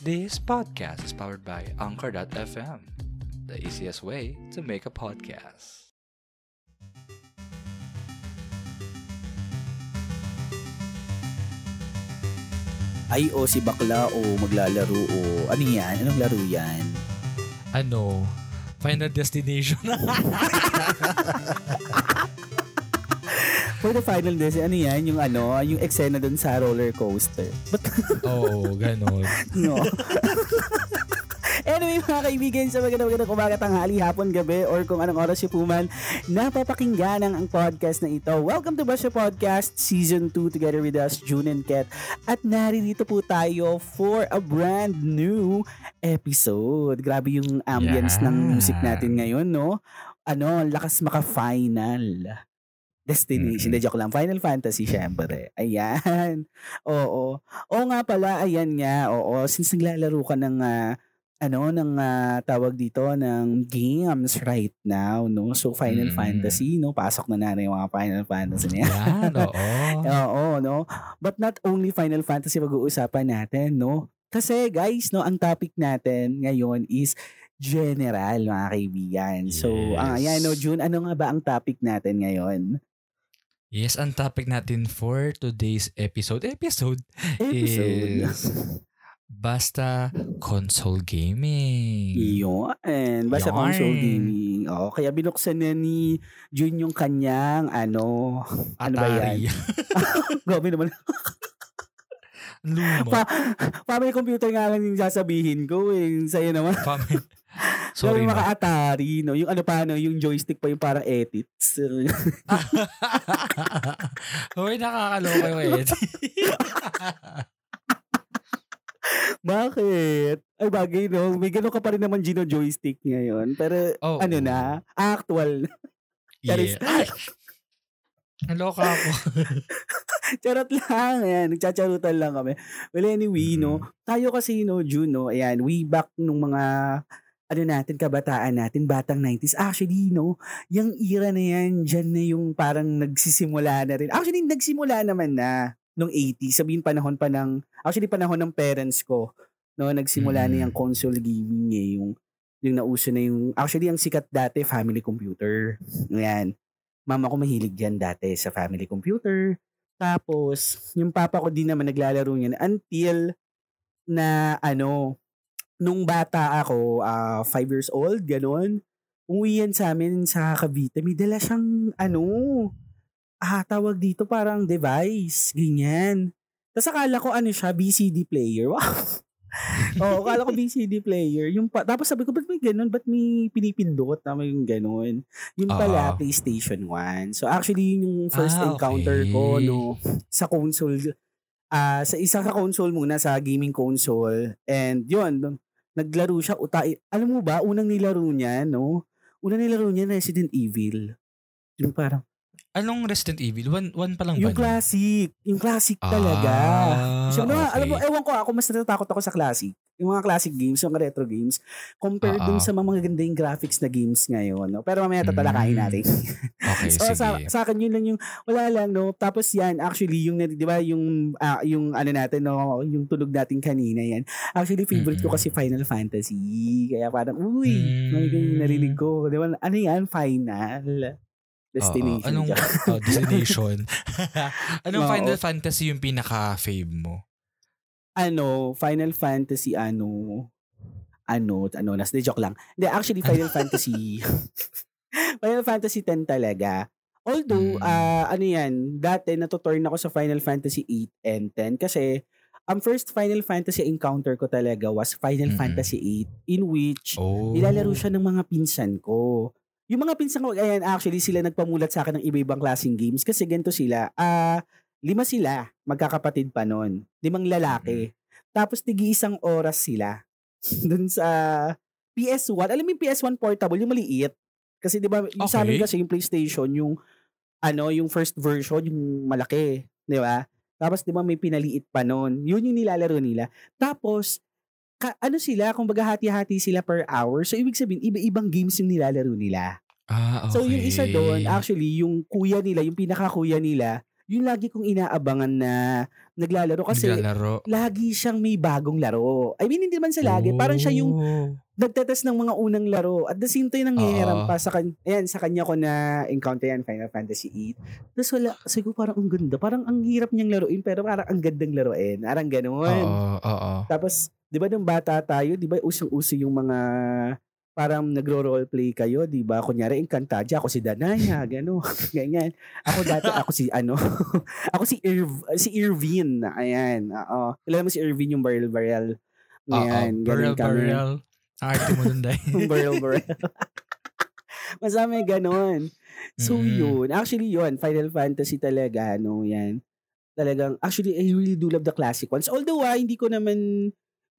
This podcast is powered by Anchor.fm, the easiest way to make a podcast. Ay, o si bakla o maglalaro o ano yan? Anong laro yan? Ano? Final Destination. For the final days, ano yan? Yung ano, yung eksena dun sa roller coaster. But, Oo, ganon. no. anyway, mga kaibigan, sa magandang magandang umaga, tanghali, hapon, gabi, or kung anong oras yung puman, napapakinggan ang, ang podcast na ito. Welcome to Basha Podcast Season 2 together with us, June and Ket. At narito po tayo for a brand new episode. Grabe yung ambience ng music natin ngayon, no? Ano, lakas maka-final destination. Mhm. Mm-hmm. joke lang. Final Fantasy, syempre. Ayan. Oo. Oo nga pala, ayan nga. Oo. Since naglalaro ka ng, ah, ano, ng ah, tawag dito, ng games right now, no? So, Final Mm. Fantasy, no? Pasok na na yung mga Final Fantasy na yan. Yan, oo. Oo, no? But not only Final Fantasy pag-uusapan natin, no? Kasi guys, no, ang topic natin ngayon is general, mga kaibigan. So, ah, Yes. yan, no, June, ano nga ba ang topic natin ngayon? Yes, ang topic natin for today's episode, episode, Episode. is basta console gaming. Yun. Basta Yarn. console gaming. Oo, kaya binuksan na ni June yung kanyang, ano, ano ba Atari. yan? Grabe naman. Luma. Pa, family computer nga lang yung sasabihin ko. Eh. Sa'yo naman. Family. Sorry, yung mga ma. Atari, no? Yung ano pa, no? Yung joystick pa yung parang edits. Hoy, nakakaloka yung edit. Bakit? Ay, bagay, no? May gano'n ka pa rin naman Gino joystick ngayon. Pero, Oo. ano na? Actual. Yeah. Ay! Naloka ako. Charot lang. Ayan, nagchacharutan lang kami. Well, anyway, no? Tayo kasi, no, June, no? Ayan, way back nung mga ano natin, kabataan natin, batang 90s. Actually, no, yung era na yan, dyan na yung parang nagsisimula na rin. Actually, nagsimula naman na nung 80s. Sabihin panahon pa ng, actually panahon ng parents ko, no, nagsimula na Mm. yung console gaming eh, yung, yung nauso na yung, actually, ang sikat dati, family computer. Ayan. Mama ko mahilig dyan dati sa family computer. Tapos, yung papa ko din naman naglalaro niyan until na ano, nung bata ako, ah, five years old, ganun, umuwi yan sa amin sa Cavite. May dala siyang, ano, ah, tawag dito parang device, ganyan. Tapos akala ko ano siya, BCD player. Wow. Oo, akala ko BCD player. Yung pa, tapos sabi ko, ba't may ganun? Ba't may pinipindot na may yung ganun? Yung pala, Ah. PlayStation 1. So actually, yun yung first Ah, encounter ko, no, sa console. Ah, sa isang ka console muna, sa gaming console. And yun, naglaro siya. Uta, alam mo ba, unang nilaro niya, no? Unang nilaro niya, Resident Evil. Yung parang, Anong Resident Evil? One, one pa lang ba? yung classic. Yung classic talaga. Ah, So, okay. alam mo, ewan ko, ako mas natatakot ako sa classic. Yung mga classic games, yung mga retro games, compared Oo. dun sa mga maganda yung graphics na games ngayon. No? Pero mamaya tatalakayin Mm. natin. Okay, so, sige. sa, sa akin yun lang yung, wala lang, no? Tapos yan, actually, yung, di ba, yung, ah, yung ano natin, no? Yung tunog natin kanina yan. Actually, favorite ko Mm-mm. kasi Final Fantasy. Kaya parang, uy, Mm. mm. yung narinig ko. Di ba, ano yan? Final. Destination. Oo, anong oh, destination? anong Oo. Final Fantasy yung pinaka-fave mo? ano, Final Fantasy, ano, ano, ano, nas, de joke lang. Hindi, actually, Final Fantasy, Final Fantasy 10 talaga. Although, Mm. ah ano yan, dati natuturn ako sa Final Fantasy 8 and 10 kasi ang first Final Fantasy encounter ko talaga was Final Mm-mm. Fantasy 8 in which Oh. nilalaro siya ng mga pinsan ko. Yung mga pinsan ko, ayan, actually, sila nagpamulat sa akin ng iba-ibang klaseng games kasi ganito sila. Ah, lima sila, magkakapatid pa noon. Limang lalaki. Tapos tigi isang oras sila. Dun sa PS1. Alam mo yung PS1 portable, yung maliit. Kasi 'di ba, yung sa amin Okay. kasi yung PlayStation, yung ano, yung first version, yung malaki, 'di ba? Tapos 'di ba may pinaliit pa noon. Yun yung nilalaro nila. Tapos ka, ano sila, kung baga hati-hati sila per hour. So, ibig sabihin, iba-ibang games yung nilalaro nila. Ah, okay. So, yung isa doon, actually, yung kuya nila, yung pinaka-kuya nila, yung lagi kong inaabangan na naglalaro kasi Naglalaro. lagi siyang may bagong laro. I mean, hindi man sa lagi. Parang siya yung Oh. nagtetest ng mga unang laro. At the same time, nangyayaram pa sa, kan ayan, sa kanya ko na encounter yan, Final Fantasy 8. Tapos wala, siguro parang ang ganda. Parang ang hirap niyang laruin, pero parang ang gandang laruin. Parang ganun. Oo, oo. Tapos, di ba nung bata tayo, di ba usong-uso yung mga parang nagro-roleplay kayo, di ba? Kunyari, Encantadia, ako si Danaya, gano'n, ganyan. Ako dati, ako si, ano, ako si, Irv, si Irvin, ayan, oo. Kilala mo si Irvin yung Barrel Barrel. Ayan, barrel, ganun kami. barrel. Ang arte mo dun, Day. Barrel Barrel. Masama ganon. So Mm. yun, actually yun, Final Fantasy talaga, no, yan. Talagang, actually, I really do love the classic ones. Although, ah, hindi ko naman,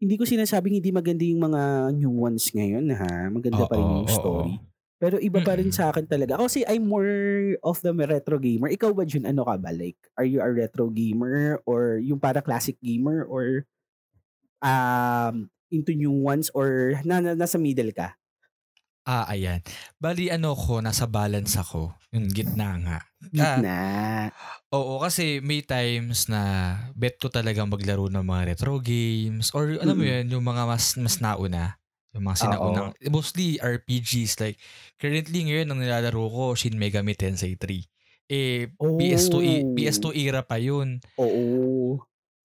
hindi ko sinasabing hindi maganda yung mga new ones ngayon, ha. Maganda pa rin yung story. Pero iba pa rin sa akin talaga. Kasi I'm more of the retro gamer. Ikaw ba, Jun, ano ka ba? Like, are you a retro gamer or yung para classic gamer or um into new ones or na, na- nasa middle ka? Ah, ayan. Bali, ano ko, nasa balance ako. Yung gitna nga. Ah, Gitna. Oo, kasi may times na bet ko talagang maglaro ng mga retro games or alam mo yun, yung mga mas mas nauna. Yung mga sinaunang, mostly RPGs. Like, currently ngayon, ang nilalaro ko, Shin Megami Tensei 3. Eh, PS2, e- Oh. PS2 era pa yun. Oo.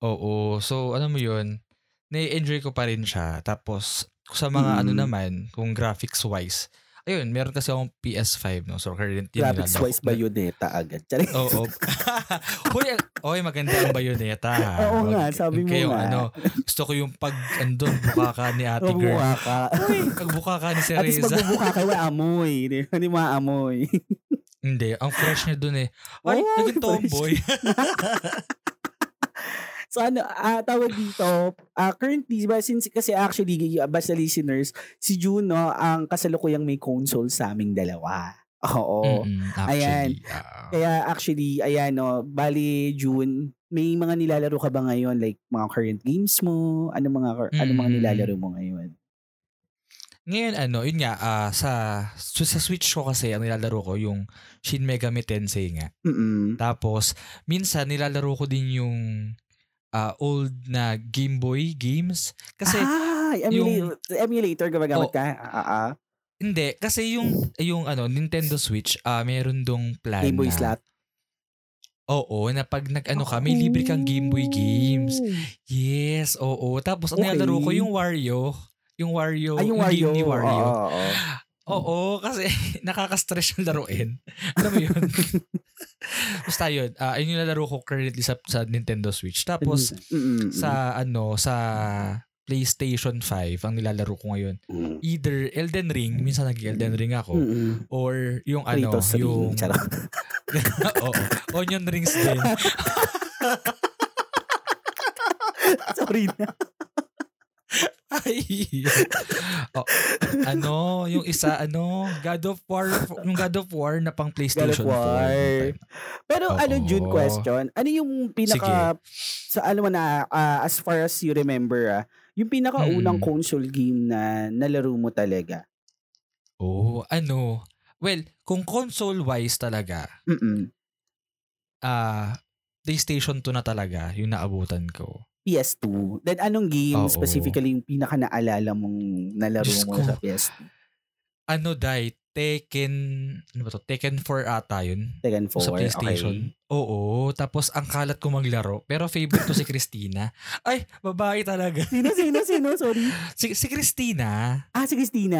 Oo. So, alam mo yun, nai-enjoy ko pa rin siya. Tapos, sa mga ano Mm. naman, kung graphics-wise, ayun, meron kasi akong PS5, no? So, currently, Graphics nilalaro- wise Bayonetta agad. Tsari. Oo. Hoy, ang- oy, maganda ang bayoneta. ha. Oo nga, sabi wag mo nga. ano, gusto ko yung pag andun, bukaka ni ate girl. Mabuha ka. Uy, pag bukaka ni si At least Reza. magbubuka ka, wala amoy. Di Hindi maamoy. Hindi, ang fresh niya dun eh. Ay, Oh, naging tomboy. So ano, ah, tawag dito, ah, currently, ba, since kasi actually, uh, basta listeners, si Juno ang kasalukuyang may console sa aming dalawa. Oo. Mm-mm, Ayan. ah. Kaya actually, ayan no, bali June, may mga nilalaro ka ba ngayon? Like mga current games mo? Ano mga, ano mga Mm. nilalaro mo ngayon? Ngayon, ano, yun nga, ah, sa, sa Switch ko kasi, ang nilalaro ko, yung Shin Megami Tensei nga. Mm-mm. Tapos, minsan, nilalaro ko din yung ah, old na Game Boy games. Kasi, ah, emulator, emulator gumagamit Oh. ka? Ah, ah, ah. Hindi, kasi yung yung ano Nintendo Switch, ah meron dong plan Game Boy na, slot. Oo, na pag nag-ano ka, may libre kang Game Boy games. Oh. Yes, oo. Tapos ang Okay. nilalaro ko yung Wario. Yung Wario, Ay, yung game Wario. ni Wario. Oo, oo. Oo, kasi nakaka-stress yung laruin. Alam mo yun? Basta yun, ah yun yung nilalaro ko currently sa, sa Nintendo Switch. Tapos Mm-mm. sa ano, sa PlayStation 5, ang nilalaro ko ngayon, Mm. either Elden Ring, minsan nag-Elden Ring ako, or yung ano, Kratos yung. Oo. Onion rings din. Sorry na. Ay. Oh, ano, yung isa, ano, God of War, yung God of War na pang PlayStation 4. God of War. Pero Oo. ano, June question, ano yung pinaka, sa ano mo na, ah, as far as you remember, ah, yung pinakaunang Mm. console game na nalaro mo talaga? Oh, ano. Well, kung console-wise talaga, Mm-mm. ah PlayStation 2 na talaga yung naabutan ko. PS2. Then anong game Oo. specifically yung pinaka naalala mong nalaro Diyos mo ko. sa PS2? Ano, dai, Tekken, ano ba to? Tekken 4 ata yun. Tekken 4. sa PlayStation. Oo, tapos ang kalat ko maglaro. Pero favorite ko si Christina. Ay, babae talaga. Sino, sino, sino? Sorry. Si, si Christina. Ah, si Christina.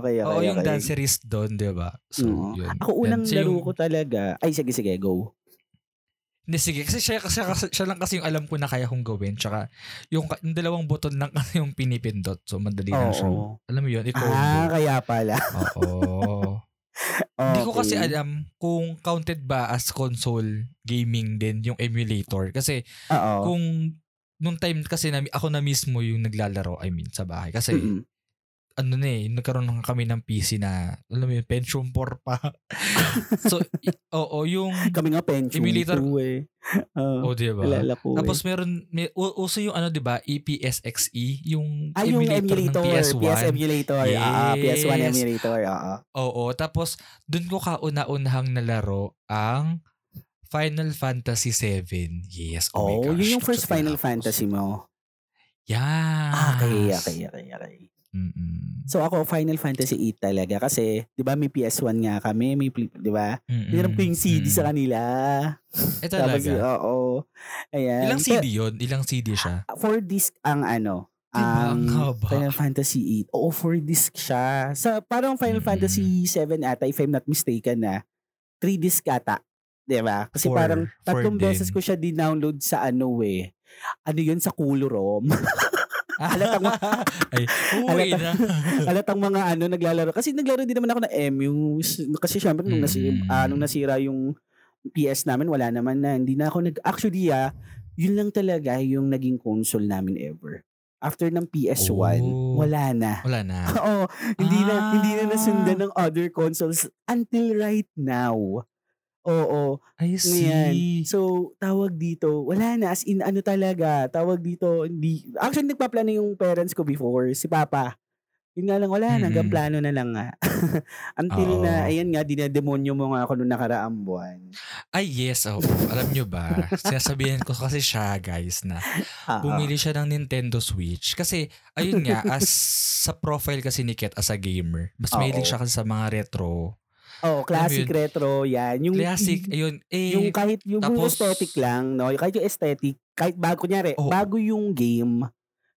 Okay, okay. Oo, yung okay. dancerist doon, di ba? So, Oo. yun. Ako unang. Siya laro yung- ko talaga. Ay, sige, sige, go. Hindi, sige. Kasi siya, siya, siya, siya lang kasi yung alam ko na kaya kong gawin. Tsaka, yung, yung dalawang button lang kasi yung pinipindot. So, madali lang siya. Oo. Alam mo yun, i-combo. Ah, kaya pala. Oo. Hindi ko kasi Okay. alam kung counted ba as console gaming din yung emulator. Kasi, Oo. kung nung time kasi na ako na mismo yung naglalaro, I mean, sa bahay. Kasi, Mm-mm. Ano na eh, nagkaroon na kami ng PC na, alam mo yun, Pentium 4 pa. so, i- oo, yung, Kami nga pension Emulator- ko eh. Oo. oh, di ba? Alala ko Tapos eh. meron, may, uso yung ano, di ba, EPSXE, yung Ah, yung emulator, emulator. ng PS1. PS emulator. Ah, PS1 Yes. emulator. Oo. Oo, tapos dun ko kauna-unahang nalaro ang Final Fantasy 7. Yes. Oh, my Oh, gosh. yun yung first Final. Fantasy mo. Yes. Ah, okay, okay, okay, okay. Mm-mm. So ako, Final Fantasy 8 talaga. Kasi, di ba may PS1 nga kami, may, di ba? Mm-mm. Hiniram ko yung CD Mm-mm. sa kanila. Eh Tapos, talaga. oo. Ayan. Ilang CD yun? Ilang CD siya? Four disc ang ano, Diba, ang haba. Final Fantasy 8. Oo, four disc siya. Sa parang Final Mm. Fantasy 7 ata, if I'm not mistaken na, three disc ata. Di ba? Kasi Four. parang tatlong beses ko siya din-download sa ano eh. Ano yun sa Kulo-ROM. Halatang Ay, uwi na. Halatang mga ano naglalaro. Kasi naglaro din naman ako ng MU. Kasi syempre nung, nasi, Mm. ah, nung nasira yung PS namin, wala naman na. Hindi na ako nag... Actually ah, yun lang talaga yung naging console namin ever. After ng PS1, Oh. wala na. Wala na. Oo, hindi na Ah. hindi na nasundan ng other consoles until right now. Oo. I Ngayon. see. So, tawag dito, wala na. As in, ano talaga, tawag dito, hindi, actually, nagpaplano yung parents ko before, si Papa. Yun nga lang, wala na, hanggang Mm-mm. plano na lang nga. Until Oo. na, ayan nga, dinademonyo mo nga ako nung nakaraang buwan. Ay, yes. Oh, alam nyo ba? Sinasabihan ko kasi siya, guys, na Ah, bumili siya ng Nintendo Switch. Kasi, ayun nga, as sa profile kasi ni Ket as a gamer, mas mahilig siya kasi sa mga retro. Oh, classic yun? retro, yan. Yung, Classic, ayun. Eh, yung kahit yung, yung tapos- aesthetic lang, no? Kahit yung aesthetic, kahit bago, kunyari, Oo. bago yung game,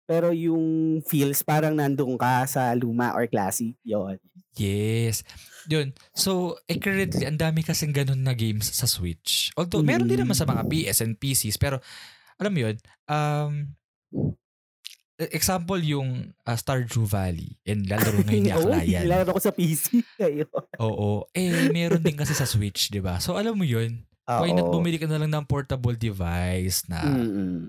pero yung feels parang nandun ka sa luma or classic, yon Yes. Yun. So, eh, currently, ang dami kasing ganun na games sa Switch. Although, meron din naman sa mga PS and PCs. Pero, alam mo yun, um, example yung uh, Stardew Valley and lalaro ngayon ni Oo, Aklayan. nilalaro ko sa PC. Oo. Eh, meron din kasi sa Switch, di ba? So, alam mo yun, why not Oo. bumili ka na lang ng portable device na,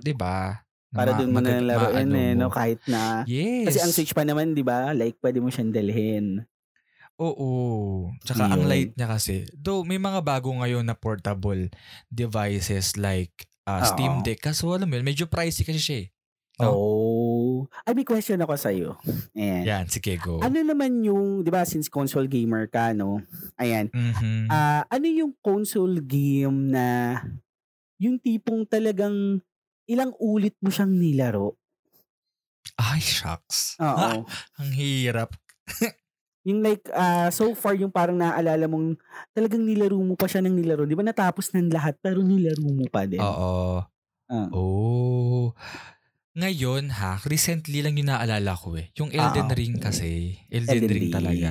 di ba? Para ma- dun mo na laruin eh, no? Kahit na... Yes. Kasi ang Switch pa naman, di ba? Like, pwede mo siyang dalhin. Oo. Tsaka ang Yun. light niya kasi. Though may mga bago ngayon na portable devices like uh, Steam Oo. Deck. Kaso alam mo yun, medyo pricey kasi siya eh. No? Oh. Ay, may question ako sa'yo. Ayan. Yan, sige go. Ano naman yung, di ba, since console gamer ka, no? Ayan. Mhm. Ah, ano yung console game na yung tipong talagang ilang ulit mo siyang nilaro? Ay, shucks. Oo. Ah, ang hirap. Yung like, ah, so far yung parang naaalala mong talagang nilaro mo pa siya ng nilaro. Di ba natapos ng lahat pero nilaro mo pa din? Oo. Ah. Oh. Ngayon ha, recently lang yung naalala ko eh. Yung Elden Oo. Ring kasi. Elden, Elden Ring Ring. talaga.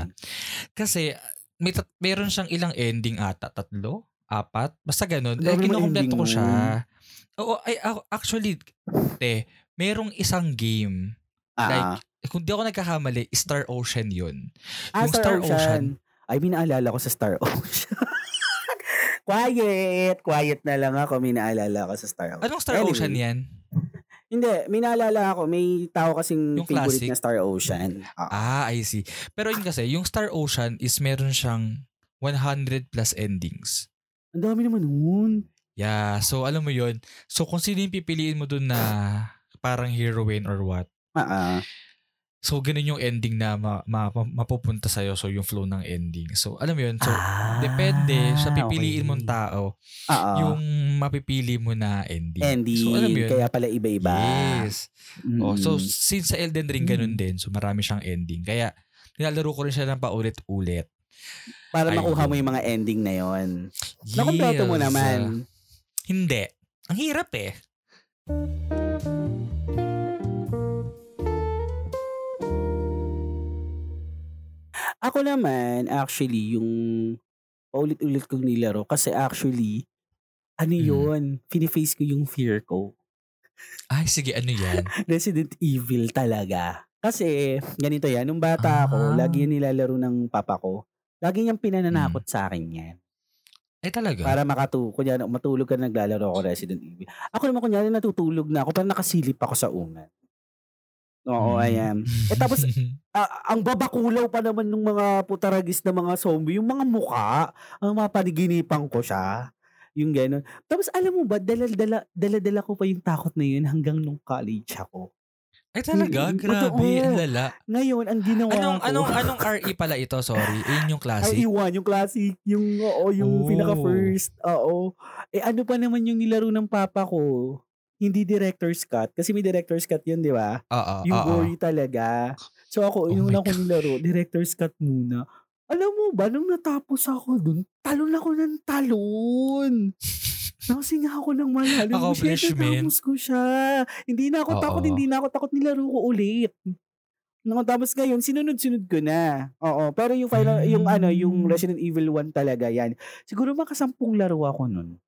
Kasi may tat- meron siyang ilang ending ata. Tatlo? Apat? Basta ganun. Eh, kinukompleto ko siya. Oo, ay, actually, te, merong isang game. Ah, Like, eh, kung di ako nagkakamali, Star Ocean yun. ah, yung Star Ocean. Ay, minaalala ko sa Star Ocean. quiet. Quiet na lang ako. Minaalala ko sa Star Ocean. Anong Star Anyway, Ocean yan? Hindi, minaalala ako. May tao kasing Yung favorite classic? na Star Ocean. Ah. Ah, I see. Pero yun kasi, yung Star Ocean is meron siyang 100 plus endings. Ang dami naman nun. Yeah, so alam mo yun. So kung sino yung pipiliin mo dun na parang heroine or what, ah. So ganun yung ending na ma- ma- ma- mapupunta sa'yo. So yung flow ng ending. So alam mo yun. So Ah, depende sa pipiliin okay. mong tao, Ah, ah. yung mapipili mo na ending. ending. So alam mo yun. Kaya pala iba-iba. Yes. Oh, so Mm. since sa Elden Ring ganun Mm. din, so marami siyang ending. Kaya nilalaro ko rin siya ng paulit-ulit. Para Ayun. makuha mo yung mga ending na yon. Nakompleto mo Yes. naman. Hindi. Ang hirap eh. Ako naman, actually, yung paulit-ulit kong nilaro kasi actually, ano Mm. yun, finiface ko yung fear ko. Ay, sige, ano yan? Resident Evil talaga. Kasi, ganito yan, nung bata ako, Ah. lagi yan nilalaro ng papa ko. Lagi niyang pinananakot sa akin yan. Eh talaga? Para makatu, kunyari, matulog ka na naglalaro ako Resident Evil. Ako naman kunyari natutulog na ako, parang nakasilip ako sa ungan. Oo, Mm. ayan. Eh, tapos, Ah, ang babakulaw pa naman ng mga putaragis na mga zombie, yung mga muka, ang mga paniginipan ko siya. Yung gano'n. Tapos alam mo ba, dala-dala, dala-dala ko pa yung takot na yun hanggang nung college ako. Ay talaga? Mm, Grabe, ang lala. Ngayon, ang ginawa Anong, ko... anong, anong RE pala ito? Sorry. Yun yung classic. RE1, yung classic, yung, oo, Oh. yung pinaka-first, oo. Eh, ano pa naman yung nilaro ng papa ko? Hindi director's cut. Kasi may director's cut yun, di ba? Oo, Yung gory talaga. So ako, Oh yung una ko nilaro, director's cut muna. Alam mo ba, nung natapos ako dun, talon ako ng talon. Nasinga ako ng malalim. Accomplishment. Tapos ko siya. Hindi na ako Oo. takot, hindi na ako takot nilaro ko ulit. Nung tapos ngayon, sinunod-sunod ko na. Oo, pero yung final, yung ano, yung Hmm. Resident Evil 1 talaga yan. Siguro makasampung laro ako nun.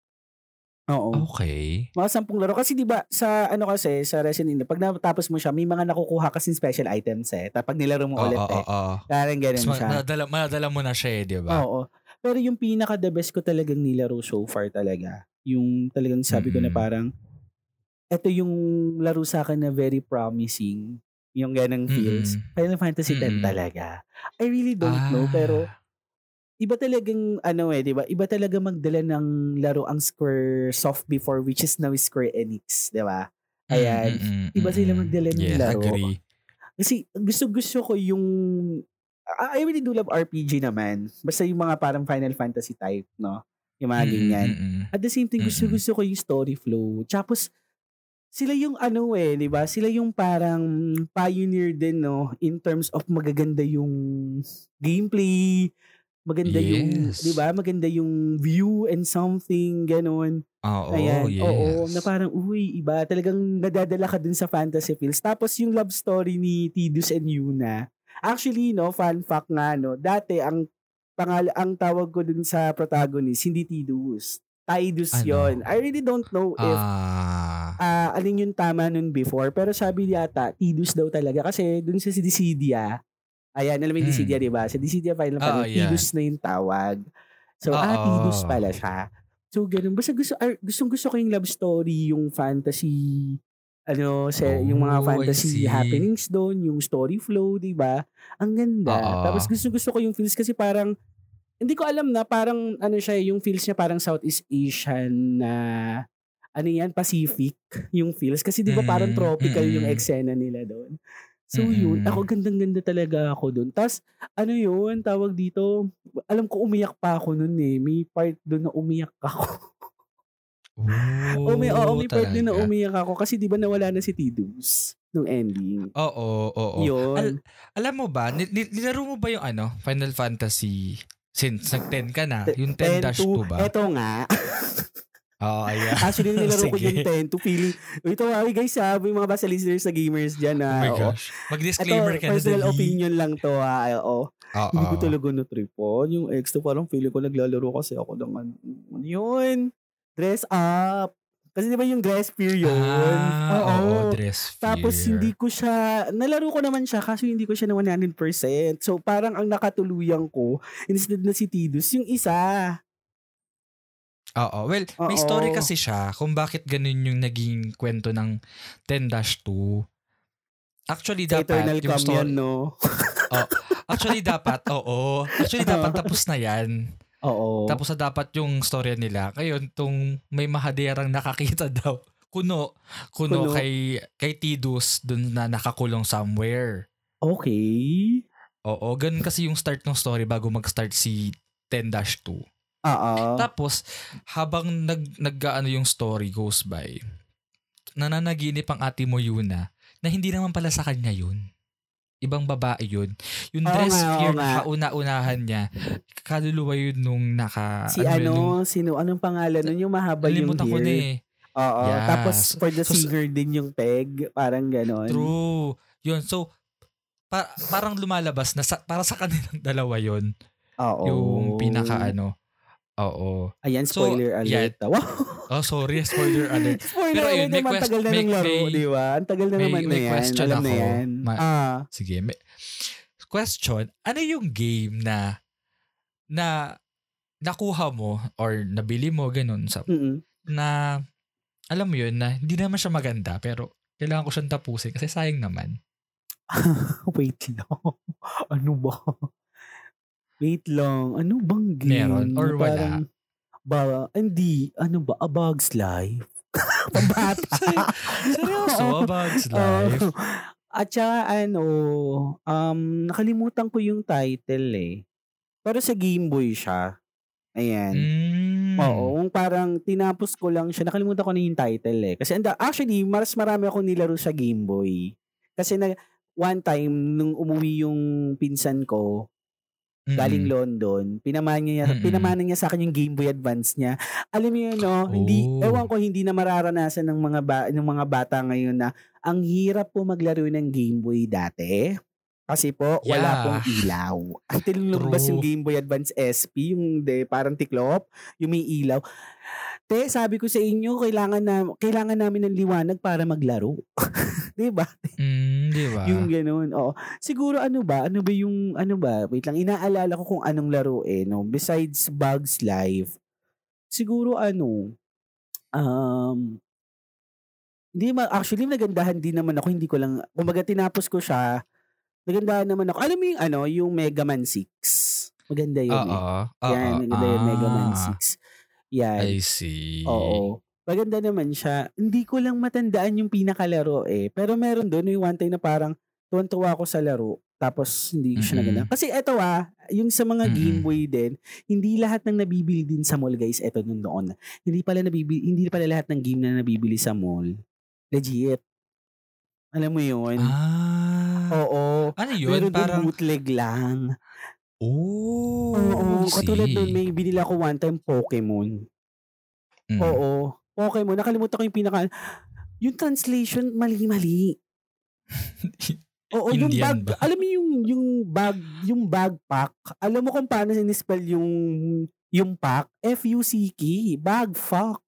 Oo. Okay. Mga sampung laro. Kasi di ba sa ano kasi, sa Resident Evil, pag natapos mo siya, may mga nakukuha kasi special items eh. Tapos pag nilaro mo Oo, ulit oo, eh. oo. Parang ganun Mas siya. madala, madala mo na siya eh, di ba? Oo. Pero yung pinaka the best ko talagang nilaro so far talaga. Yung talagang sabi ko na parang, eto yung laro sa akin na very promising. Yung ganang feels. Mm-mm. Final Fantasy X Mm-mm. talaga. I really don't know, Ah. pero iba talagang ano eh, 'di ba? Iba talaga magdala ng laro ang Square Soft before which is now Square Enix, 'di ba? Ayan. Mm, mm, mm, Iba sila mm. magdala ng yes, laro. agree. Kasi gusto-gusto ko yung I really do love RPG naman. Basta yung mga parang Final Fantasy type, no? Yung mga Mm, ganyan. mm, mm. At the same Mm-mm. gusto-gusto ko yung story flow. Tapos, sila yung ano eh, di ba? Sila yung parang pioneer din, no? In terms of magaganda yung gameplay, maganda yung, Yes. di ba? Maganda yung view and something, ganun. Oo, Ayan, yes. oo, na parang, uy, iba, talagang nadadala ka dun sa fantasy feels. Tapos yung love story ni Tidus and Yuna, actually, no, fun fact nga, no, dati ang pangal ang tawag ko dun sa protagonist, hindi Tidus. Tidus Ano? yon. I really don't know if Ah, ah, alin yung tama nun before, pero sabi yata, Tidus daw talaga. Kasi dun sa si Dissidia, ayan, alam mo yung. Dissidia, di ba? Sa Dissidia Final Oo, Fantasy, yeah. Tidus na yung tawag. So, ah, Oo. Tidus pala siya. So, ganun. Basta gusto, ar- gustong gusto ko yung love story, yung fantasy, ano, sa, yung mga Oh, fantasy happenings doon, yung story flow, di ba? Ang ganda. Oo. Tapos gusto gusto ko yung feels kasi parang, hindi ko alam na parang, ano siya, yung feels niya parang Southeast Asian na, ano yan, Pacific, yung feels. Kasi di ba parang Mm, tropical yung mm-mm. eksena nila doon. So Mm-mm. yun, ako gandang-ganda talaga ako doon. Tapos, ano yun, tawag dito, alam ko umiyak pa ako noon eh. May part doon na umiyak ako. oh, o may, oo, may part doon na umiyak ako kasi di ba nawala na si Tidus nung ending. Oo, oo. Yun. Al- alam mo ba, ni- ni- nilaro mo ba yung ano, Final Fantasy since nag-10 ka na, yung 10-2 ba? Eto nga. Oo, ayan. Actually, nilaro ko yung 10 to feeling. Ito nga, guys ha, may mga basta listeners sa gamers dyan Oh na. my oo. gosh. Mag-disclaimer Ito, ka na personal dali. opinion lang to ha. Oo. Oo. Hindi ko talaga na-tripon. Yung ex to parang feeling ko naglalaro kasi ako ng ano yun. Dress up. Kasi di ba yung dress fear yun? Ah, oo, dress fear. Tapos hindi ko siya, nalaro ko naman siya kaso hindi ko siya na 100%. So parang ang nakatuluyan ko, instead na si Tidus, yung isa. Oo. Well, may Oo. story kasi siya kung bakit ganun yung naging kwento ng 10-2. Actually, dapat Eternal yung story... yan, no? Actually, dapat, oo. Actually, dapat tapos na yan. Oo. Tapos na dapat yung storya nila. Ngayon, tung may mahaderang nakakita daw. Kuno. Kuno, Kuno. kay kay Tidus dun na nakakulong somewhere. okay. Oo, ganun kasi yung start ng story bago mag-start si 10-2. Oo. Tapos, habang nag, nag ano yung story goes by, nananaginip ang ate mo Yuna na hindi naman pala sa kanya yun. Ibang babae yun. Yung Oo dress nga, fear na kauna-unahan niya, kaluluwa yun nung naka... si yun, ano, nung- sino, anong pangalan nun? Yung mahaba yung Nalimutan ko hair. na eh. Oo. Yeah. Tapos for the So, singer din yung peg. Parang ganon. True. Yun. So, pa- parang lumalabas na sa, para sa kanilang dalawa yun. Oo. Yung pinaka ano. Oo. Ayan, So, spoiler yeah. alert. Wow. Oh, sorry. Spoiler alert. spoiler Pero alert may naman. quest- tagal na may- ng laro, may- di ba? Ang tagal na may- naman na may yan. question Alam na ako. yan. Ma- ah. Sige. May, question. Ano yung game na na nakuha mo or nabili mo ganun sa Mm-mm. na alam mo yun na hindi naman siya maganda pero kailangan ko siyang tapusin kasi sayang naman. Wait lang. ano ba? Wait lang. Ano bang game? Meron or wala? parang- Ba, hindi. Ano ba? A Bug's Life? Pambata. Seryoso, A Bug's. Life? At saka ano, um, nakalimutan ko yung title eh. Pero sa Game Boy siya. Ayan. Mm. Oo, parang tinapos ko lang siya. Nakalimutan ko na yung title eh. Kasi anda, actually, mas marami ako nilaro sa Game Boy. Kasi na, one time, nung umuwi yung pinsan ko, galing Mm-mm. London, pinamana niya, Mm-mm. pinamana niya sa akin yung Game Boy Advance niya. Alam mo yun, no? Hindi, Oh. ewan ko, hindi na mararanasan ng mga, ba, ng mga bata ngayon na ang hirap po maglaro ng Game Boy dati. Kasi po, wala Yeah. pong ilaw. Until lumabas yung Game Boy Advance SP, yung de, parang tiklop, yung may ilaw. Te, sabi ko sa inyo, kailangan na kailangan namin ng liwanag para maglaro. 'Di ba? Mm, di ba? Yung ganoon. Oo. Siguro ano ba? Ano ba yung ano ba? Wait lang, inaalala ko kung anong laro eh, no. Besides Bugs Life. Siguro ano um hindi ma actually nagandahan din naman ako, hindi ko lang kumbaga tinapos ko siya. Nagandahan naman ako. Alam mo yung ano, yung Mega Man 6. Maganda yun eh. Oo. Yan, Oo. maganda yung Mega Man Ah, 6. Yan. I see. Oo. Maganda naman siya. Hindi ko lang matandaan yung pinakalaro eh. Pero meron doon yung one time na parang tuwan-tuwa ako sa laro. Tapos hindi ko siya Mm-mm. naganda. Kasi eto ah, yung sa mga Mm-mm. Game Boy din, hindi lahat ng nabibili din sa mall guys, eto nung noon. Hindi pala nabibili, hindi pala lahat ng game na nabibili sa mall. Legit. Alam mo yun? Ah. Oo. Ano yun? Meron Parang, bootleg lang. Oh, Oo. I Katulad doon, may binila ko one time Pokemon. Mm. Oo. Pokemon. Nakalimutan ko yung pinaka... Yung translation, mali-mali. Oo, yung Indian bag, ba? alam mo yung yung bag, yung backpack. Alam mo kung paano sinispell yung yung pack? F-U-C-K. Bag fuck.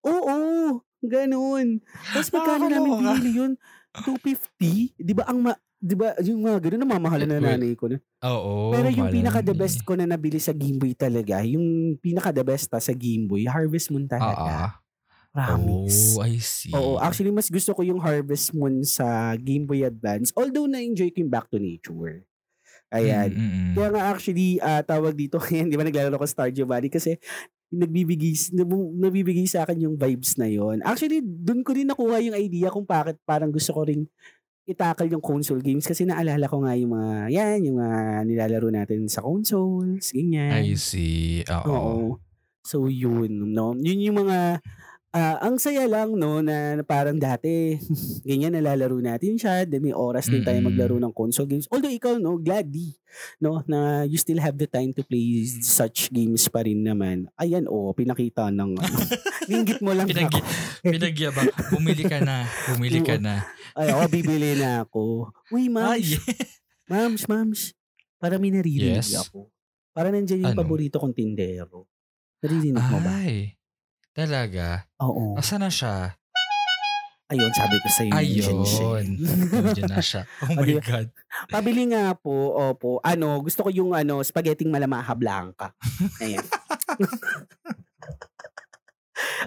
Oo, ganun. Tapos magkano namin binili yun? 250? Di ba ang ma, di ba yung mga ganun namamahala na nanay ko na. Oo. Pero yung pinaka the best ko na nabili sa Game Boy talaga, yung pinaka the best pa sa Game Boy, Harvest Moon talaga. ah. Promise. Oh, I see. Oo, actually mas gusto ko yung Harvest Moon sa Game Boy Advance. Although na-enjoy ko yung Back to Nature. Ayan. Mm, mm, mm. Kaya nga actually, ah, tawag dito, ayan, di ba naglalaro ko Stardew Valley kasi nagbibigay, nabibigay sa akin yung vibes na yon. Actually, dun ko rin nakuha yung idea kung bakit parang gusto ko rin itakal yung console games kasi naalala ko nga yung mga, yan, yung mga nilalaro natin sa consoles, ganyan. I see. Oo. Oo. So yun, no. Yun yung mga ah, ang saya lang no na, parang dati ganyan nalalaro natin siya, then may oras din tayo maglaro ng console games. Although ikaw no, gladly no na you still have the time to play such games pa rin naman. Ayan oh, pinakita ng ano. Ninggit mo lang Pinag- ako. Pinagyabang. Bumili ka na. Bumili ka na. Ay, ako bibili na ako. Uy, ma'am. Ay, Mams, mams. Para may naririnig Yes. ako. Para nandiyan yung Ano? paborito kong tindero. Naririnig mo ba? ay. Talaga? Oo. Asa na siya? Ayun, sabi ko sa iyo. Ayun. Nandiyan na siya. Oh my Ayun. God. Pabili nga po, opo. Ano, gusto ko yung ano, spaghetti malamaha blanca. Ayan.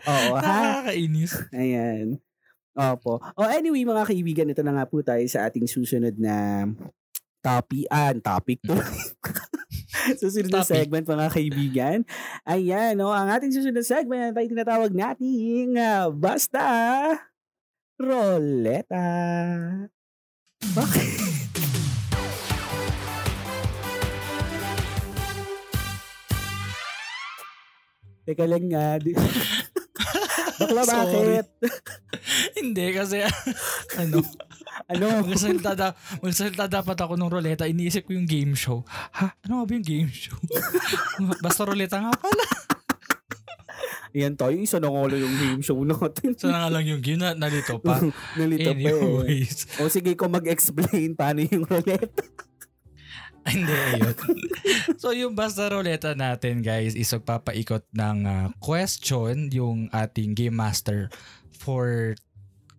Oo, ha? Nakakainis. Ayan. Opo. O anyway, mga kaibigan, ito na nga po tayo sa ating susunod na topic, ah, topic to. susunod na segment, mga kaibigan. Ayan, no, ang ating susunod na segment ay tinatawag nating ah, Basta Roleta. Bakit? Teka lang nga. di- Bakla, bakit? Hindi kasi ano, Ano? magsalita, da, magsalita dapat ako ng roleta. Iniisip ko yung game show. Ha? Ano nga ba yung game show? Basta roleta nga pala. Ayan tayo, isa na nga lang yung game show natin. So na nga lang yung game na nalito pa. Nalito pa eh. Anyways. O sige, kung mag-explain paano yung roulette. Hindi, ayun. so yung basta roleta natin guys is magpapaikot ng ah, question yung ating game master for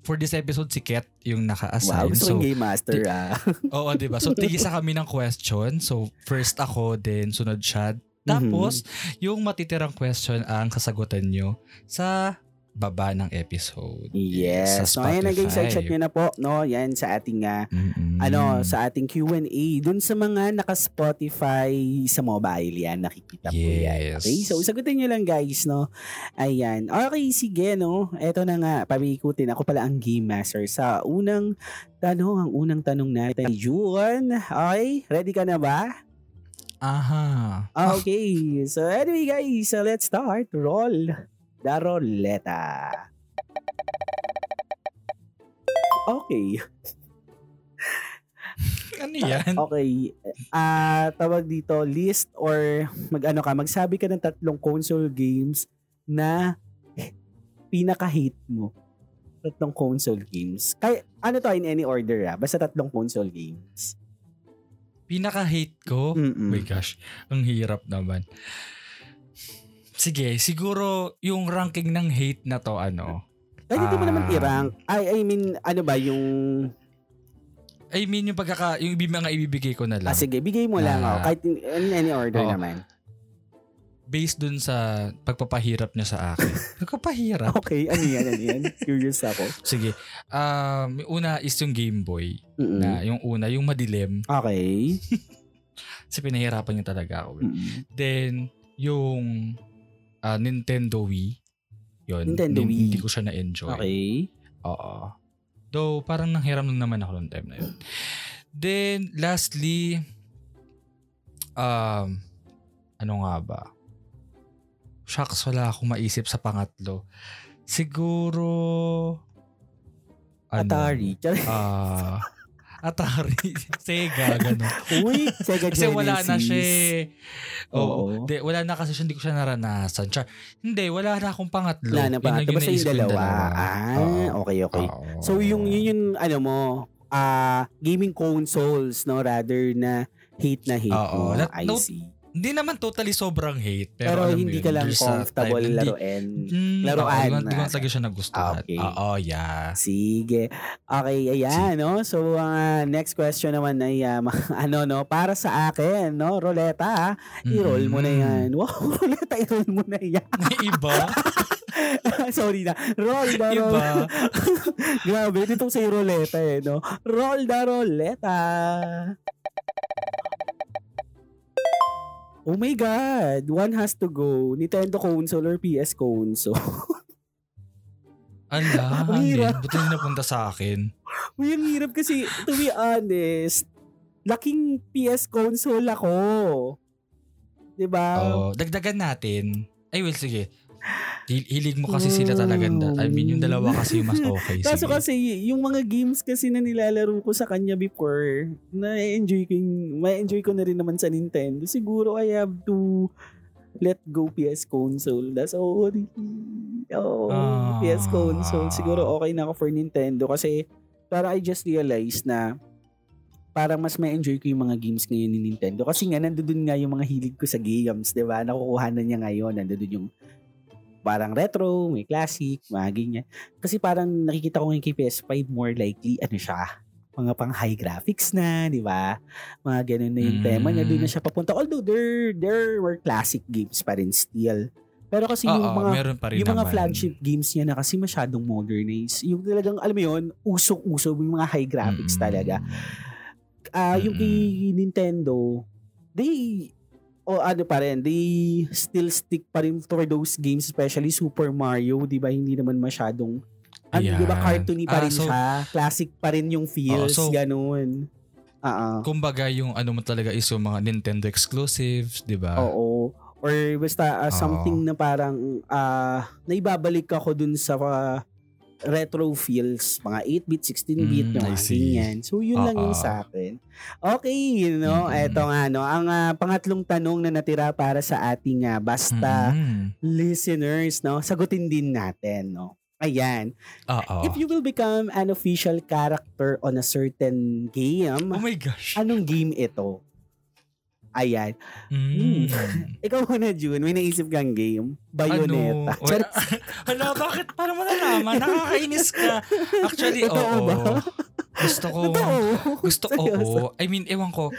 for this episode si Ket yung Wow, naka-assign. gusto so, kong game master ah. oo, di ba? So, tigisa kami ng question. So, first ako, then sunod siya. Tapos, yung matitirang question ang sasagutan nyo sa baba ng episode. Yes. Sa So, ayan na guys, Spotify. check nyo na po, no? Yan sa ating, ah, Mm-mm. ano, sa ating Q&A. Dun sa mga naka-Spotify sa mobile, yan, nakikita po yan. Yes. Okay, so sagutin nyo lang guys, no? Ayan. Okay, sige, no? Eto na nga, pabikutin. Ako pala ang Game Master. Sa unang tanong, ang unang tanong natin, June. Okay, ready ka na ba? Aha. Okay, so anyway guys, so let's start. Roll the roleta. Okay. Ano yan? Okay. Ah, tawag dito list or mag-ano ka, magsabi ka ng tatlong console games na pinaka-hate mo. Tatlong console games. Kaya, ano to in any order ah? Basta tatlong console games. Pinaka-hate ko? Mm-mm. Oh my gosh, ang hirap naman. Sige, siguro yung ranking ng hate na to, ano? Kahit hindi mo naman Ah. i-rank. I, I mean, ano ba yung... I mean, yung pagkaka, yung mga ibibigay ko na lang. Ah, sige, bigay mo lang. Ah. oh. Kahit in, in any order Oo. naman. Based dun sa pagpapahirap niya sa akin. Pagpapahirap? Okay, ano yan, ano yan? Curious ako. Sige. Um, una is yung Game Boy. Mm-mm. Na yung una, yung madilim. Okay. Kasi pinahirapan niya talaga ako. Mm-mm. Then, yung ah, Nintendo Wii. Yun. Nintendo Wii. Hindi ko siya na-enjoy. Okay. Oo. Though, parang nanghiram lang naman ako noong time na yun. Then, lastly, um, ano nga ba? Shucks, wala akong maisip sa pangatlo. Siguro, ano? Atari. Ah, Atari. Sega, gano'n. Uy, Sega Kasi Genesis. wala na siya eh. Oo. Oo. Hindi, wala na kasi siya, hindi ko siya naranasan. Char, hindi, wala na akong pangatlo. Wala na Yun lang pa. Basta yung dalawa. Ah, okay, okay. Oo. So, yung, yun yung, ano mo, ah gaming consoles, no? Rather na hate na hate Oo. mo. That- I no- see. Hindi naman totally sobrang hate. Pero, Pero, hindi yun, ka lang comfortable hindi- laruin. Mm, Laruan. Hindi ko talaga siya nagustuhan. Okay. Oo, yeah. Sige. Okay, ayan, no? So, ang ah, next question naman ay, ah, ano, no? Para sa akin, no? Roleta, ah. I-roll mo na Mm. yan. Wow, roleta, i-roll mo na yan. May iba? Sorry na. Roll the roll. iba? Grabe, dito sa roleta eh, no? Roll the roleta. Oh my God! One has to go. Nintendo console or PS console. Ala, Ang hirap. Buti hindi napunta sa akin. Uy, ang hirap kasi, to be honest, laking PS console ako. 'Di ba? Oo, dagdagan natin. Ay, well, sige. Hil- Hilig mo kasi sila talaga. I mean, yung dalawa kasi yung mas okay. Kaso Sige. kasi, yung mga games kasi na nilalaro ko sa kanya before, na-enjoy ko, yung- ma-enjoy ko na rin naman sa Nintendo. Siguro I have to let go PS console. That's all. Oh, Ah. PS console. Siguro okay na ako for Nintendo kasi para I just realized na parang mas ma-enjoy ko yung mga games ngayon ni Nintendo. Kasi nga, nandoon nga yung mga hilig ko sa games, di ba? Nakukuha na niya ngayon. Nandoon yung parang retro, may classic, mga ganyan. Kasi parang nakikita ko ngayon kay PS5 more likely, ano siya, mga pang high graphics na, di ba? Mga ganun na yung Mm. tema niya, doon na siya papunta. Although there, there were classic games pa rin still. Pero kasi yung Oo, mga yung mga naman. flagship games niya na kasi masyadong modernized. Yung talagang, alam mo yun, usok-uso, yung mga high graphics Mm. talaga. Ah, yung kay Nintendo, they o ano pa rin, they still stick pa rin for those games, especially Super Mario, 'di ba? Hindi naman masyadong ano, 'di ba cartoony pa Ah, rin so- siya. Classic pa rin yung feels, Oo, so- ganun. Ah, Kumbaga, yung ano mo talaga is yung mga Nintendo exclusives, di ba? Oo. Or basta Oo. something na parang ah naibabalik ako dun sa ah, retro feels, mga 8-bit, 16-bit, Mm, mga ganyan. So, yun lang yung sa akin. Okay, you know, Mm-mm. eto nga, no, ang ah, pangatlong tanong na natira para sa ating ah, basta Mm. listeners, no, sagutin din natin, no. Ayan. Oo. If you will become an official character on a certain game, Oh my gosh. anong game ito? Ayan. Mm. Ikaw muna, June. May naisip kang game? Bayonetta. Ano? Wala, wala, bakit? Paano mo nalaman? Nakakainis ka. Actually, oo. ba? Gusto ko. Totoo. Gusto, Seryoso. oo. I mean, ewan ko.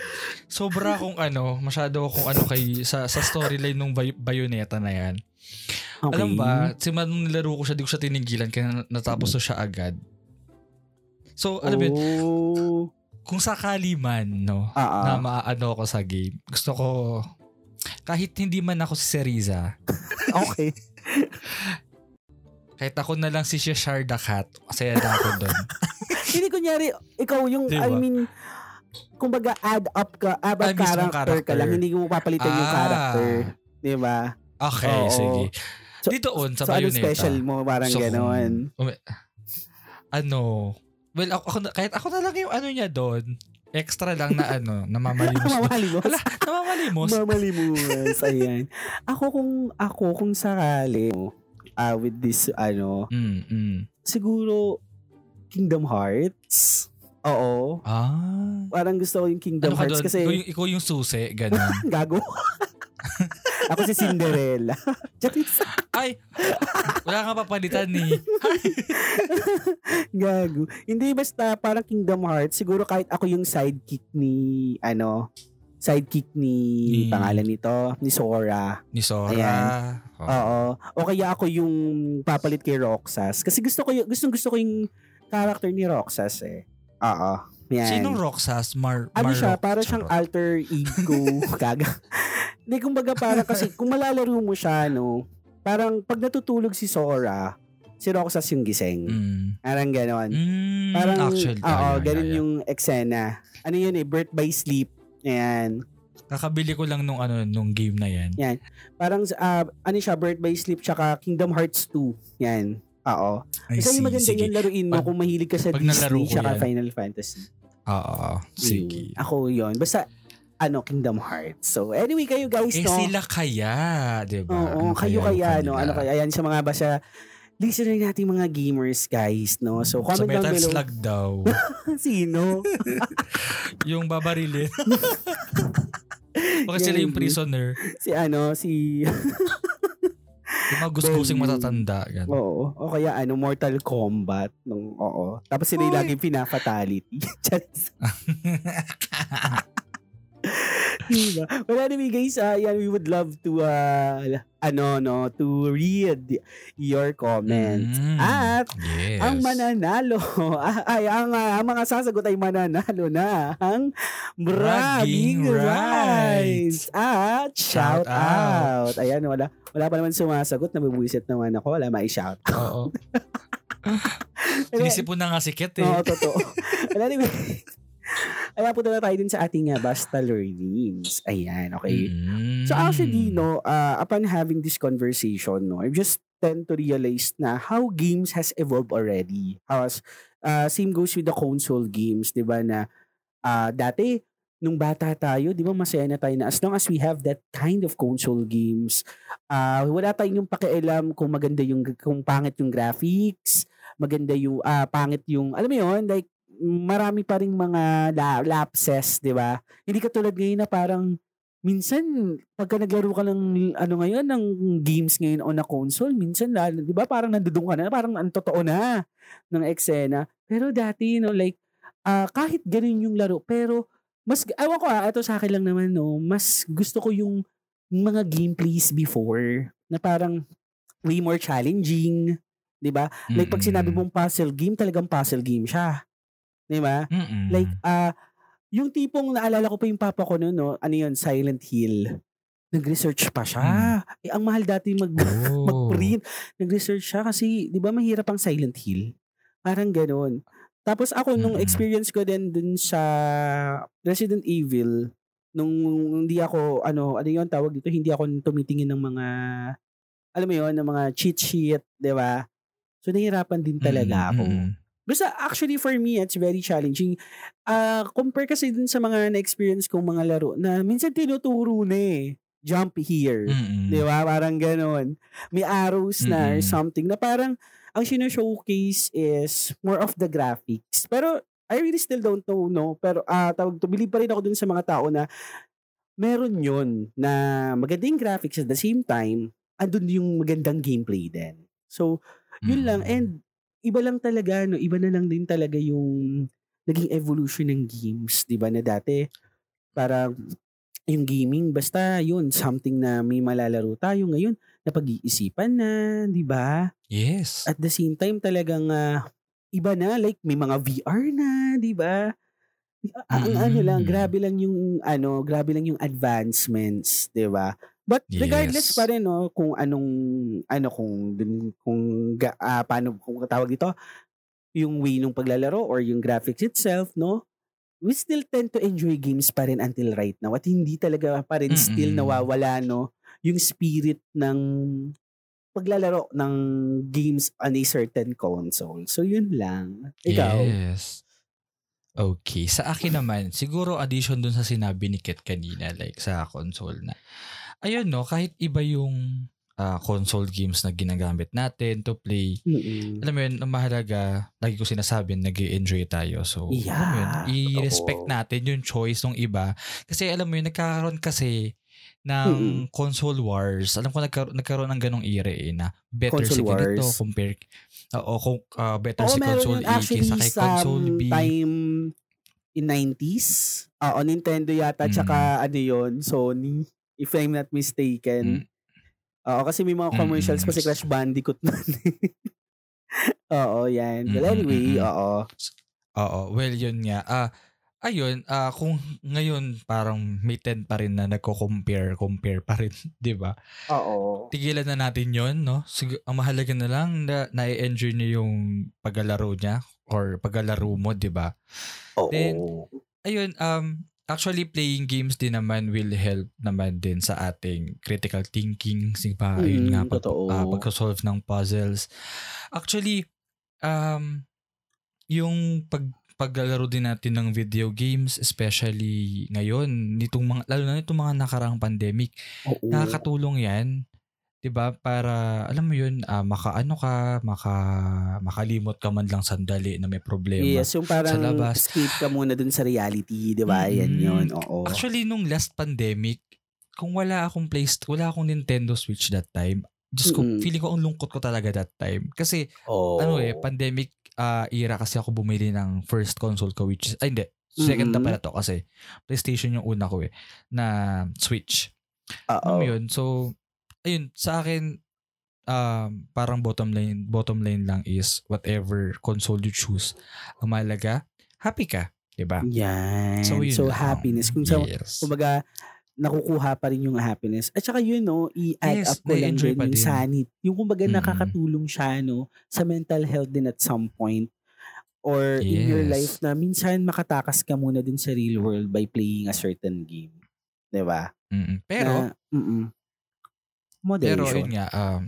Sobra akong ano, masyado akong ano kay, sa, sa storyline ng Bay- Bayonetta na yan. Okay. Alam ba, simula nung nilaro ko siya, di ko siya tinigilan kaya na- natapos ko siya agad. So, alam mo yun, Oh. Kung sakali man, no, Ah, na ah. maano ko sa game, gusto ko, kahit hindi man ako si Seriza, Okay. kahit ako na lang si the Cat, masaya na ako doon. Hindi kunyari, ikaw yung, Diba? I mean, kumbaga add up ka, add up character, ka character. lang, hindi mo papalitan yung Ah. character. Di ba? Okay, Oo. sige. So- Dito on, sa So, ano Bayonetta. special mo? Parang So, gano'n. umi- ano, well, ako, kahit ako na lang yung ano niya doon, extra lang na ano, namamalimos. doon. Mamalimos. Hala, namamalimos. Mamalimos. Ayan. Ako kung, ako kung sakali, ah with this, ano, Mm, mm. siguro, Kingdom Hearts. Oo. Ah. Parang gusto ko yung Kingdom Ano Hearts doon? kasi Ikaw, yung, ikaw yung susi, ganun. gago. ako si Cinderella. Charis. Ay, wala nga papalitan ni. gago. Hindi basta parang Kingdom Hearts. Siguro kahit ako yung sidekick ni, ano, sidekick ni, Ni- pangalan nito, ni Sora. Ni Sora. Ayan. Oh. Oo. O kaya ako yung papalit kay Roxas. Kasi gusto ko gustong gusto ko yung character ni Roxas eh. Oo. Yan. Sinong Roxas? Mar ano Mar siya, Rox- para siyang alter ego. Gaga. Hindi, kumbaga parang kasi, kung malalaro mo siya, no, parang pag natutulog si Sora, si Roxas yung gising. Mm. Parang ganon. Mm, Parang, actually, oo, yeah, yeah, yung eksena. Ano yun eh, birth by sleep. Ayan. Kakabili ko lang nung ano nung game na yan. Parang, ah, ano siya, birth by sleep, tsaka Kingdom Hearts 2. Yan. Oo. Kasi see. maganda Sige. yun, laruin mo Pag- kung mahilig ka sa Disney, tsaka yan. Final Fantasy. Oo. Sige. Ako yun. Basta, ano, Kingdom Hearts. So, anyway, kayo guys, Eh no? sila kaya, di ba? Oo, Ano kayo kaya, yung no? kanila? Ano kaya? Ayan sa mga basta listener nating mga gamers, guys, no? So, Sa comment down below. Slug daw. Sino? yung babarilin. Bakit sila yung prisoner? si ano, si... Yung mga gusgusing matatanda. Ganun. oo. O kaya ano, Mortal Kombat. Nung, oo. Tapos sila yung laging pina-fatality. Charis. diba? Well, anyway, guys, uh, yan, we would love to, uh, ano, no, to read your comments. Mm, At yes. Ang mananalo ay ang, ah, ang mga sasagot ay mananalo na ang bragging Bragging rights at shout, Shout out. Ayan, wala wala pa naman sumasagot, nabubuisit naman ako, wala mai-shout. Oo. Sinisip mo na nga si Ket eh. Oo, totoo. Anyway, Ayan, punta na tayo din sa ating uh, Basta Learnings. Ayan, okay. Mm. So actually, no, uh, upon having this conversation, no, I just tend to realize na how games has evolved already. How as, uh, same goes with the console games, di ba, na uh, dati, nung bata tayo, di ba, masaya na tayo na as long as we have that kind of console games, uh, wala tayong yung pakialam kung maganda yung, kung pangit yung graphics, maganda yung, ah, pangit yung, alam mo yun, like, marami pa ring mga la- lapses, di ba? Hindi katulad ngayon na parang minsan pagka naglaro ka ng ano ngayon ng games ngayon on a console, minsan lalo, 'di ba? Parang nandudong ka na, parang ang totoo na ng eksena. Pero dati, you know, like ah, kahit ganun yung laro, pero mas awan ko ah, ito sa akin lang naman no, mas gusto ko yung mga gameplays before na parang way more challenging, 'di ba? Like pag sinabi mong puzzle game, talagang puzzle game siya. 'Di ba? Mm-mm. Like, ah, yung tipong naalala ko pa yung papa ko noon, no? ano yun, Silent Hill. Nag-research pa siya. Eh, ang mahal dati mag, Oh. mag-print. Nag-research siya kasi, di ba mahirap ang Silent Hill? Parang ganun. Tapos ako, nung Mm. experience ko din dun sa Resident Evil, nung hindi ako, ano, ano yun tawag dito, hindi ako tumitingin ng mga, alam mo yun, ng mga cheat sheet, di ba? So, nahirapan din talaga ako. Mm-mm. Basta actually for me, it's very challenging. Ah, compare kasi dun sa mga na-experience kong mga laro na minsan tinuturo na eh. Jump here. Mm-mm. Di ba? Parang ganon. May arrows na or Mm-mm. something na parang ang showcase is more of the graphics. Pero I really still don't know, no? Pero ah tawag to, believe pa rin ako dun sa mga tao na meron yun na magandang graphics at the same time, andun yung magandang gameplay din. So, yun lang. Mm-mm. And iba lang talaga, no? Iba na lang din talaga yung naging evolution ng games. Di ba na dati, parang yung gaming, basta yun, something na may malalaro tayo. Ngayon, napag-iisipan na, di ba? Yes. At the same time, talagang ah, iba na, like may mga VR na, di ba? Ang Mm. ano lang, grabe lang yung ano, grabe lang yung advancements, 'di ba? But regardless Yes. pa rin no kung anong ano kung dun, kung ga, ah, paano kung tawag dito yung way ng paglalaro or yung graphics itself, no? We still tend to enjoy games pa rin until right now. At hindi talaga pa rin still Mm-mm. nawawala, no? Yung spirit ng paglalaro ng games on a certain console. So, yun lang. Ikaw? Yes. Okay. Sa akin naman, siguro addition dun sa sinabi ni Kit kanina, like sa console na. Ayun no, kahit iba yung ah, console games na ginagamit natin to play, Mm-mm. alam mo yun, ang mahalaga, lagi ko sinasabi, nag enjoy tayo. So, Yeah, alam mo yun, i-respect totoo. natin yung choice ng iba. Kasi alam mo yun, nagkakaroon kasi ng Mm-mm. console wars. Alam ko nagkaroon, nagkaroon ng ganong era eh, na better Console si ganito wars. compare, oo, kung ah, better Oo, si console A kaysa kay sa console B. time in 90s. Oo, Nintendo yata, Mm. tsaka ano yun, Sony, if I'm not mistaken. Oo, kasi may mga commercials Mm. pa si Crash Bandicoot nun. Oo, yan. Well, Mm, anyway, mm, mm. oo. Oo, well yun nga. Ah, ayun, ah kung ngayon parang may 10 pa rin na nagko-compare, compare pa rin, 'di ba? Oo. Tigilan na natin 'yon, no? Sig- ang mahalaga na lang na na-enjoy niya yung paglalaro niya or paglalaro mo, 'di ba? Oo. Then, Ayun, um actually playing games din naman will help naman din sa ating critical thinking, di ba? Mm, nga pag totoo. ah, pagka-solve ng puzzles. Actually, um yung pag paglalaro din natin ng video games, especially ngayon, nitong mga, lalo na nitong mga nakarang pandemic, Oo. nakakatulong yan. 'Di ba Para, alam mo yun, ah, makaano ka, maka, makalimot ka man lang sandali na may problema. Yes, yung parang labas. escape ka muna dun sa reality, di ba? Yan Mm-mm. yun, oo. Actually, nung last pandemic, kung wala akong play, wala akong Nintendo Switch that time, just ko, Mm-mm. feeling ko ang lungkot ko talaga that time. Kasi, Oo. ano eh, pandemic ah, era kasi ako bumili ng first console ko which is, ay hindi, second na Mm-mm. pala to kasi PlayStation yung una ko eh, na Switch. Oo. Mo yun? So, ayun, sa akin, um, parang bottom line, bottom line lang is whatever console you choose, ang mahalaga, happy ka, di ba? Yan. So, So, yun lang. happiness. Kung sa, yes. kumbaga, nakukuha pa rin yung happiness. At saka yun, no, i-add Yes, up ko lang din yung din. sanity. Yung kumbaga Mm-mm. nakakatulong siya, no, sa mental health din at some point. Or in your Yes. life na minsan makatakas ka muna din sa real world by playing a certain game. 'Di ba? Mm-mm. Pero, na, mm Pero Moderation. yun nga, um,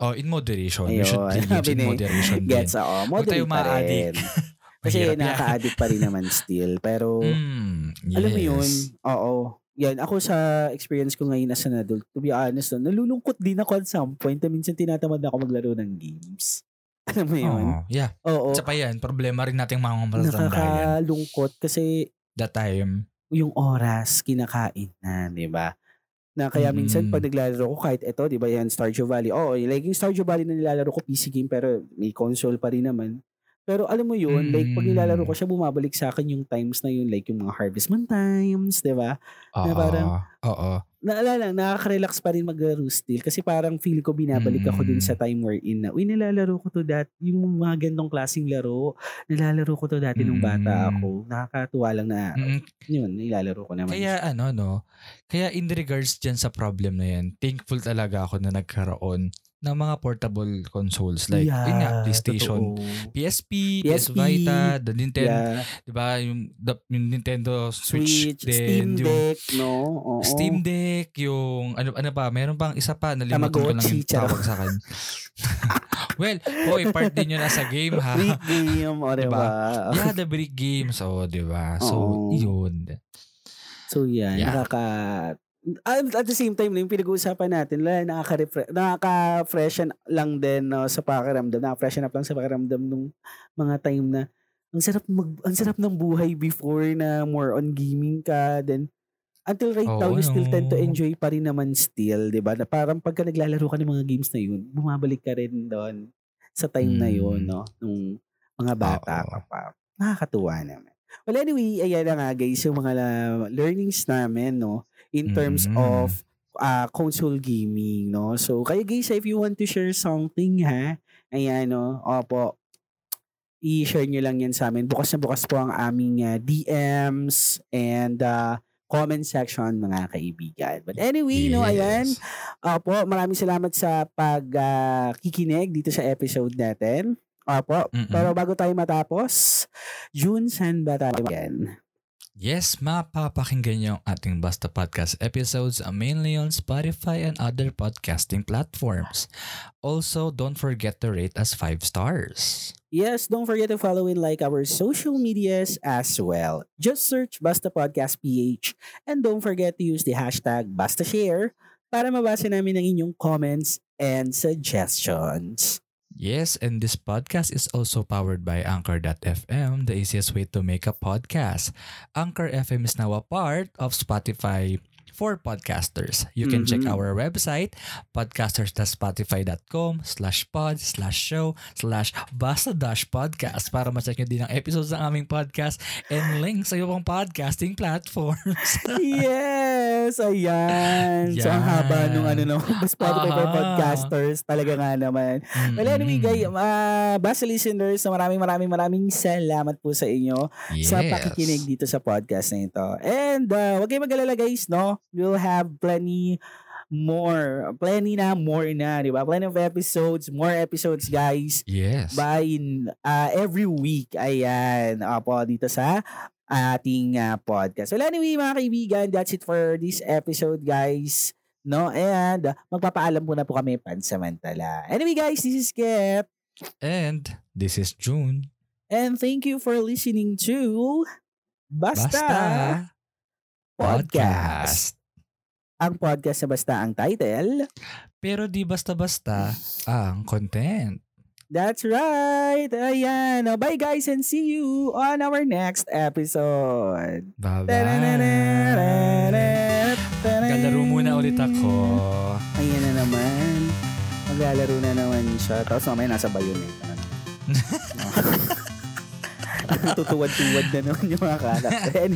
oh, in moderation. Should Ayun, play games sabi in moderation. Gets, oo. Moderate pa rin. Kasi nakaka-addict pa rin naman still. Pero, Mm, yes. alam mo yun, oo. Yan, ako sa experience ko ngayon as an adult, to be honest, no, nalulungkot din ako at some point na minsan tinatamad na ako maglaro ng games. Alam mo yun? Oo, yeah. Oo. Isa pa yan, problema rin nating mga matatanda. Nakakalungkot kasi That time, yung oras kinakain na, di ba? Na kaya minsan Mm. pag naglalaro ko kahit ito, di ba yan, Stardew Valley. Oo, like yung Stardew Valley na nilalaro ko PC game pero may console pa rin naman. Pero alam mo yun, like pag Mm. nilalaro ko siya, bumabalik sa akin yung times na yun, like yung mga Harvest Moon times, di ba? oo, parang- oo, Naalala, nakaka-relax pa rin maglaro still kasi parang feel ko binabalik ako dun Mm. sa time wherein na, uy, nilalaro ko to dati, yung mga gandong klaseng laro, nilalaro ko to dati nung bata Mm. ako. Nakakatuwa lang na, Mm, yun, nilalaro ko naman. Kaya ano no, kaya in regards dyan sa problem na yan, thankful talaga ako na nagkaroon ng mga portable consoles like yun nga, PlayStation, totoo. PSP, PS PSP, Vita, the Nintendo, Yeah, 'di ba, yung, the, yung Nintendo Switch, Switch, din, Steam yung Deck, no? Oo. Steam Deck, yung ano ano pa, meron pang isa pa nalimutan ko lang yung tawag sa kanya. well, hoy, part din yun sa game ha. Brick game, o diba? Yeah, the brick games, oh, 'di ba? So, Oo. yun. So yan, Yeah. nakaka... At at the same time, yung pinag-uusapan natin, wala, nakaka-refresh, nakaka-freshen lang din no, sa pakiramdam, nakaka-freshen up lang sa pakiramdam nung mga time na ang sarap mag, ang sarap ng buhay before na more on gaming ka, then until right now, Oo, you still tend to enjoy pa rin naman still, di ba? Na parang pagka naglalaro ka ng mga games na yun, bumabalik ka rin doon sa time na yun, Mm. no? Nung mga bata ka pa. Nakakatuwa naman. Well, anyway, ayan na nga guys, yung mga la- learnings namin, no? In terms Mm. of uh, console gaming, no? So, kayo guys, if you want to share something, ha? Ayan, no? Opo. I-share nyo lang yan sa amin. Bukas na bukas po ang aming uh, DMs and uh, comment section, mga kaibigan. But anyway, no, ayan. Yes. Opo, maraming salamat sa pagkikinig dito sa episode natin. Opo, Mm-mm. pero bago tayo matapos, June, saan ba tayo again? Yes, mapapakinggan niyo ang ating Basta Podcast episodes mainly on Spotify and other podcasting platforms. Also, don't forget to rate us 5 stars. Yes, don't forget to follow and like our social medias as well. Just search Basta Podcast PH and don't forget to use the hashtag BastaShare para mabasa namin ang inyong comments and suggestions. Yes, and this podcast is also powered by Anchor.fm, the easiest way to make a podcast. Anchor FM is now a part of Spotify for podcasters. You can check Mhm. our website, podcasters.spotify.com slash pod slash show slash basta dash podcast para ma-check nyo din ang episodes ng aming podcast and links sa ibang podcasting platforms. yes, ayan. So, ang haba nung ano no, Spotify for Aha. podcasters. Talaga nga naman. Well, anyway, Mm-mm. guys, uh, basta listeners, so maraming maraming maraming salamat po sa inyo sa Yes. pakikinig dito sa podcast na ito. And uh, wag kayong mag-alala guys, no? We'll have plenty more, plenty na, more na, di ba? Plenty of episodes, more episodes guys Yes. by uh, every week. Ayan, apo dito sa ating uh, podcast. Well, anyway, mga kaibigan, that's it for this episode, guys. No, and uh, magpapaalam po na po kami pansamantala. Anyway, guys, this is Kep. And this is June. And thank you for listening to Basta, Basta Podcast. Ang podcast na basta ang title. Pero di basta-basta ang content. That's right. Ayan. Oh, bye guys and see you on our next episode. Bye-bye. Galaro muna ulit ako. Ayan na naman. Maglalaro na naman siya. Tapos mamaya nasa bayonet. Tutuwad-tuwad na naman yung mga karakter.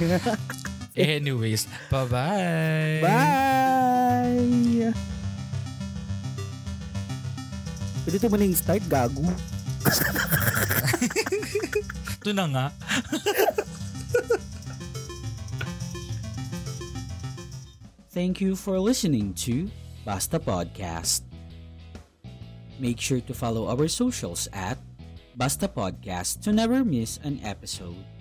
Anyway, Anyways, bye-bye. Bye! Pwede mo na yung start, gago. Ito na nga. Thank you for listening to Basta Podcast. Make sure to follow our socials at Basta Podcast to never miss an episode.